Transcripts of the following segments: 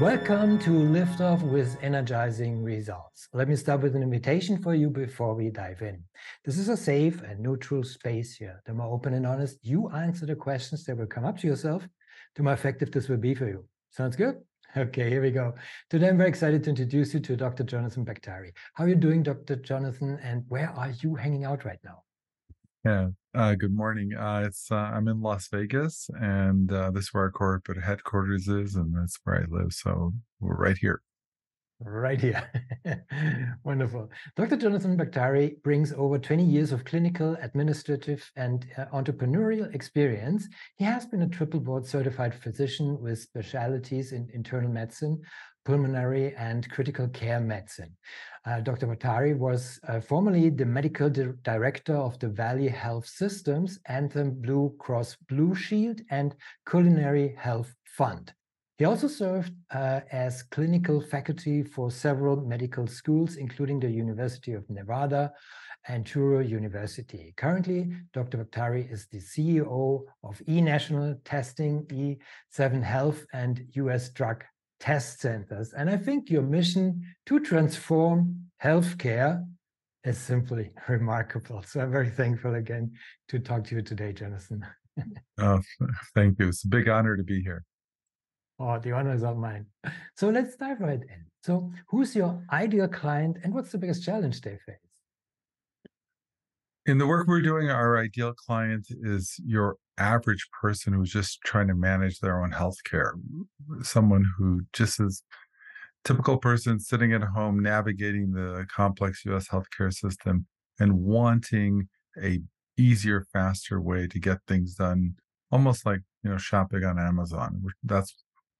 Welcome to Lift Off with Energizing Results. Let me start with an invitation for you before we dive in. This is a safe and neutral space here. The more open and honest you answer the questions that will come up to yourself, the more effective this will be for you. Sounds good? Okay, here we go. Today I'm very excited to introduce you to Dr. Jonathan Baktari. How are you doing, Dr. Jonathan, and where are you hanging out right now? Yeah. Uh, good morning. Uh, it's uh, I'm in Las Vegas, and uh, this is where our corporate headquarters is, and that's where I live. So we're right here. Right here. Wonderful. Dr. Jonathan Baktari brings over 20 years of clinical, administrative, and uh, entrepreneurial experience. He has been a triple board certified physician with specialties in internal medicine, pulmonary, and critical care medicine. Uh, Dr. Baktari was uh, formerly the medical di director of the Valley Health Systems, Anthem Blue Cross Blue Shield, and Culinary Health Fund. He also served uh, as clinical faculty for several medical schools, including the University of Nevada and Touro University. Currently, Dr. Baktari is the CEO of eNational Testing, E7 Health, and US Drug test centers. And I think your mission to transform healthcare is simply remarkable. So I'm very thankful again to talk to you today, Jonathan. oh, thank you. It's a big honor to be here. Oh, the honor is all mine. So let's dive right in. So, who's your ideal client and what's the biggest challenge they face? In the work we're doing, our ideal client is your average person who's just trying to manage their own healthcare. Someone who just is typical person sitting at home navigating the complex US healthcare system and wanting a easier, faster way to get things done, almost like you know shopping on Amazon. That's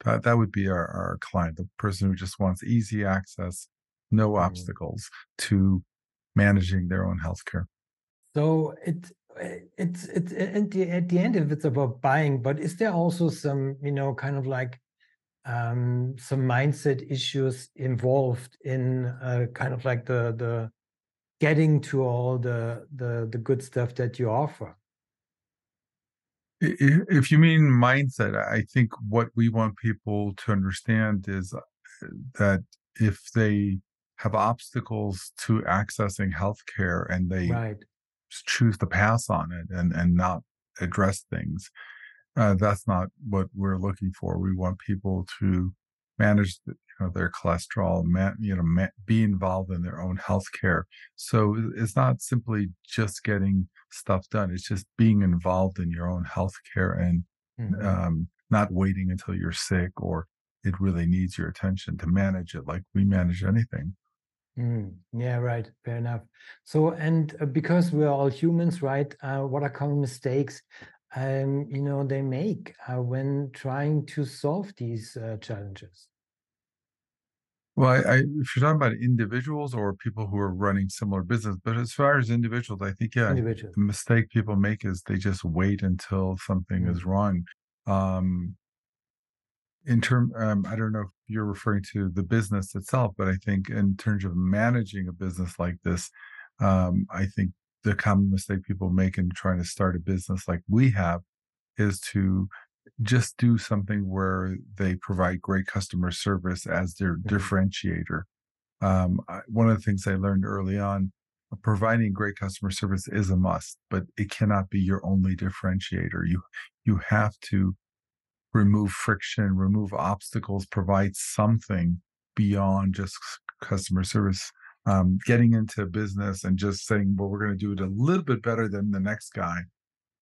that, that would be our, our client, the person who just wants easy access, no mm-hmm. obstacles to managing their own healthcare. So it it's it's at the at the end if it's about buying, but is there also some you know kind of like um, some mindset issues involved in uh, kind of like the the getting to all the the the good stuff that you offer? If you mean mindset, I think what we want people to understand is uh, that if they have obstacles to accessing healthcare and they right choose to pass on it and and not address things. Uh, that's not what we're looking for. We want people to manage the, you know, their cholesterol, man, you know, man, be involved in their own health care. So it's not simply just getting stuff done. It's just being involved in your own health care and mm-hmm. um, not waiting until you're sick or it really needs your attention to manage it like we manage anything. Mm, yeah, right. Fair enough. So, and uh, because we're all humans, right? Uh, what are common mistakes, um, you know, they make uh, when trying to solve these uh, challenges? Well, I, I, if you're talking about individuals or people who are running similar business, but as far as individuals, I think yeah, the mistake people make is they just wait until something mm. is wrong. Um, in term um, i don't know if you're referring to the business itself but i think in terms of managing a business like this um, i think the common mistake people make in trying to start a business like we have is to just do something where they provide great customer service as their mm-hmm. differentiator um, I, one of the things i learned early on providing great customer service is a must but it cannot be your only differentiator you you have to remove friction, remove obstacles, provide something beyond just customer service. Um, getting into business and just saying, well, we're going to do it a little bit better than the next guy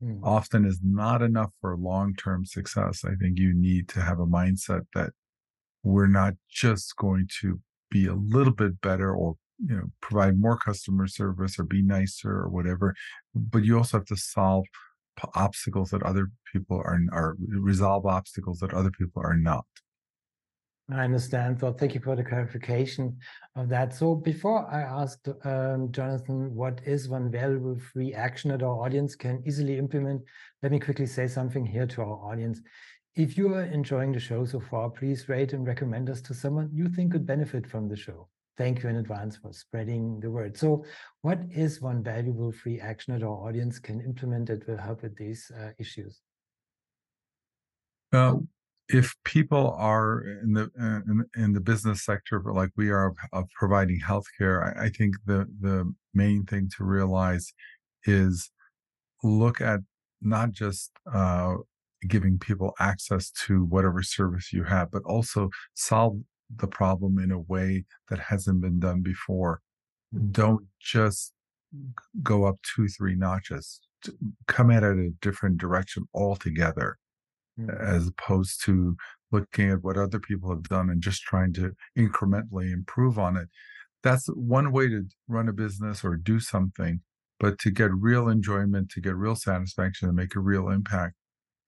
mm. often is not enough for long term success. I think you need to have a mindset that we're not just going to be a little bit better or you know provide more customer service or be nicer or whatever but you also have to solve obstacles that other people are are resolve obstacles that other people are not I understand. Well, thank you for the clarification of that. So before I asked um, Jonathan, what is one valuable free action that our audience can easily implement? Let me quickly say something here to our audience. If you are enjoying the show so far, please rate and recommend us to someone you think could benefit from the show. Thank you in advance for spreading the word. So what is one valuable free action that our audience can implement that will help with these uh, issues? Uh, if people are in the uh, in, in, the business sector, like we are of providing healthcare, I, I think the the main thing to realize is look at not just uh, giving people access to whatever service you have, but also solve the problem in a way that hasn't been done before. Mm-hmm. Don't just go up two, three notches. Come at it a different direction altogether mm-hmm. as opposed to looking at what other people have done and just trying to incrementally improve on it. That's one way to run a business or do something, but to get real enjoyment, to get real satisfaction, and make a real impact,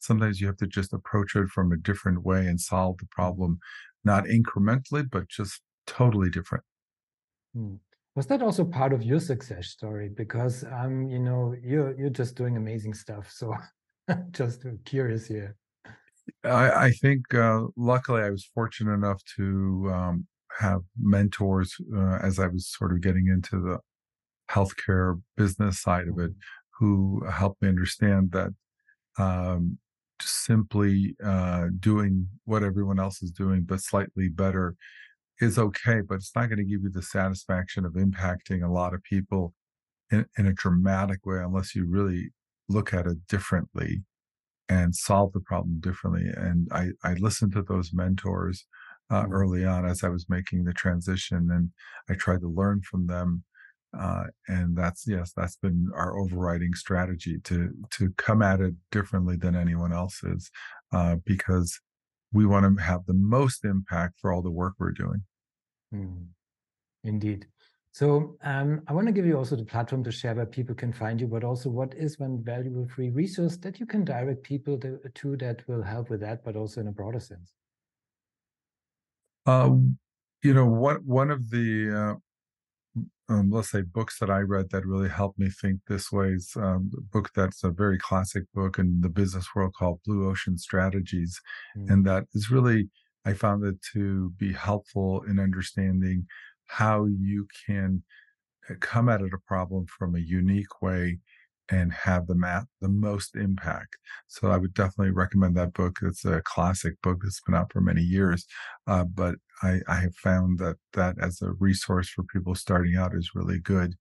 sometimes you have to just approach it from a different way and solve the problem, not incrementally, but just totally different. Hmm. Was that also part of your success story? Because um, you know, you're you're just doing amazing stuff. So just curious here. I, I think uh, luckily I was fortunate enough to um, have mentors uh, as I was sort of getting into the healthcare business side of it, mm-hmm. who helped me understand that um, simply uh, doing what everyone else is doing, but slightly better, is okay. But it's not going to give you the satisfaction of impacting a lot of people in, in a dramatic way unless you really look at it differently and solve the problem differently. And I, I listened to those mentors uh, mm-hmm. early on as I was making the transition, and I tried to learn from them. Uh, and that's yes, that's been our overriding strategy to to come at it differently than anyone else's, uh, because we want to have the most impact for all the work we're doing. Mm. Indeed. So um, I want to give you also the platform to share where people can find you, but also what is one valuable free resource that you can direct people to, to that will help with that, but also in a broader sense. Um, you know, what one of the uh, um, let's say books that I read that really helped me think this way is um, a book that's a very classic book in the business world called Blue Ocean Strategies, mm. and that is really I found it to be helpful in understanding how you can uh, come at it a problem from a unique way and have the map the most impact. So I would definitely recommend that book. It's a classic book. It's been out for many years, uh, but I, I have found that that as a resource for people starting out is really good.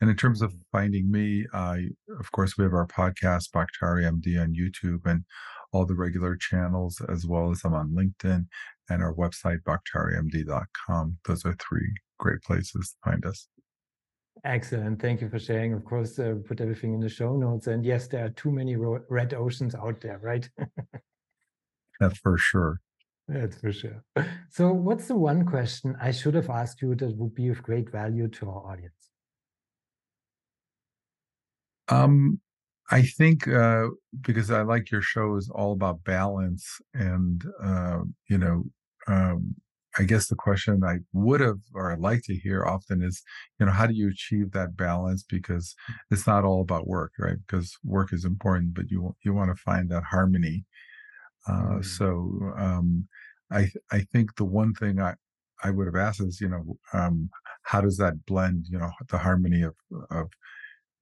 And in terms of finding me, I of course we have our podcast Baktari MD on YouTube and all the regular channels, as well as I'm on LinkedIn and our website baktarimd.com. Those are three great places to find us. Excellent. Thank you for sharing. Of course, uh, put everything in the show notes. And yes, there are too many red oceans out there, right? That's for sure. That's for sure. So, what's the one question I should have asked you that would be of great value to our audience? Um, I think uh, because I like your show is all about balance, and uh, you know, um, I guess the question I would have or I'd like to hear often is, you know, how do you achieve that balance? Because it's not all about work, right? Because work is important, but you you want to find that harmony. Uh, mm. So um, I I think the one thing I I would have asked is, you know, um, how does that blend? You know, the harmony of of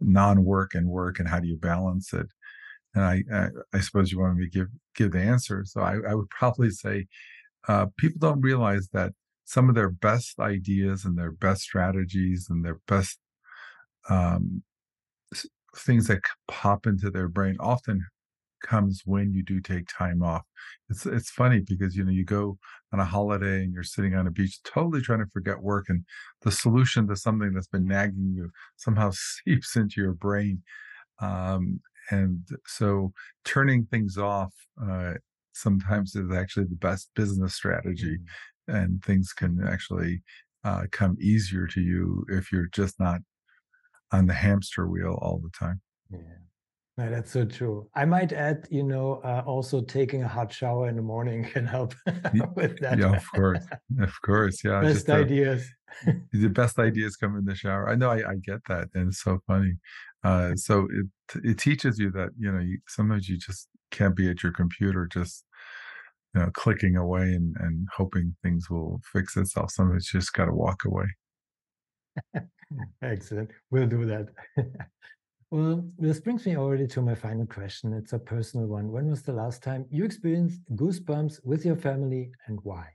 non-work and work, and how do you balance it? And I I, I suppose you want me to give give the answer. So I, I would probably say uh, people don't realize that some of their best ideas and their best strategies and their best um, things that pop into their brain often comes when you do take time off. It's it's funny because you know you go on a holiday and you're sitting on a beach totally trying to forget work and the solution to something that's been nagging you somehow seeps into your brain. Um, and so turning things off uh, sometimes is actually the best business strategy mm-hmm. and things can actually uh, come easier to you if you're just not on the hamster wheel all the time yeah No, that's so true. I might add, you know, uh, also taking a hot shower in the morning can help with that. Yeah, of course, of course, yeah. Best ideas. the best ideas come in the shower. I know, I, I get that, and it's so funny. Uh, so it it teaches you that you know you, sometimes you just can't be at your computer just you know clicking away and and hoping things will fix itself. Sometimes you just got to walk away. Excellent. We'll do that. well, this brings me already to my final question. It's a personal one. When was the last time you experienced goosebumps with your family and why?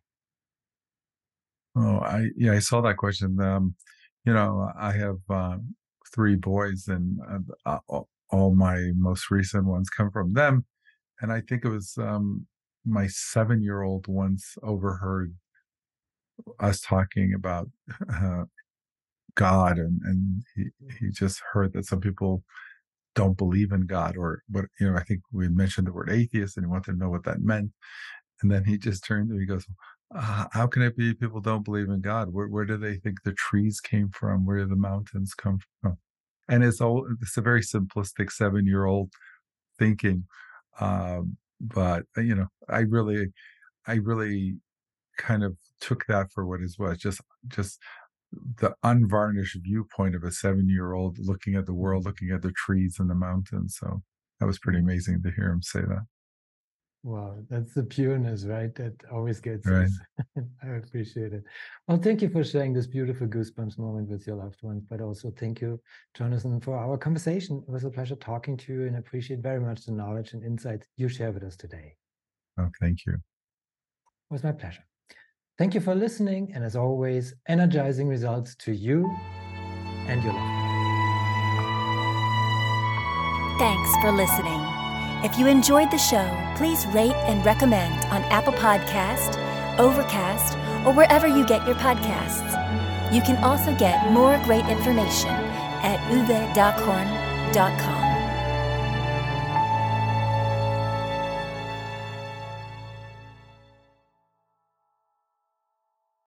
Oh, I yeah, I saw that question. Um, you know, I have um, three boys, and uh, all my most recent ones come from them. And I think it was um, my seven-year-old once overheard us talking about uh, God, and and he he just heard that some people don't believe in God, or what you know. I think we mentioned the word atheist, and he wanted to know what that meant. And then he just turned and he goes, uh, "How can it be people don't believe in God? Where where do they think the trees came from? Where do the mountains come from?" And it's all it's a very simplistic seven year old thinking, um, but uh, you know, I really, I really kind of took that for what it was just just the unvarnished viewpoint of a seven year old looking at the world, looking at the trees and the mountains. So that was pretty amazing to hear him say that. Wow, that's the pureness, right? That always gets right. us. I appreciate it. Well, thank you for sharing this beautiful goosebumps moment with your loved ones, but also thank you, Jonathan, for our conversation. It was a pleasure talking to you and appreciate very much the knowledge and insights you share with us today. Oh, thank you. It was my pleasure. Thank you for listening, and as always, energizing results to you and your loved Thanks for listening. If you enjoyed the show, please rate and recommend on Apple Podcast, Overcast, or wherever you get your podcasts. You can also get more great information at uwedockhorn.com.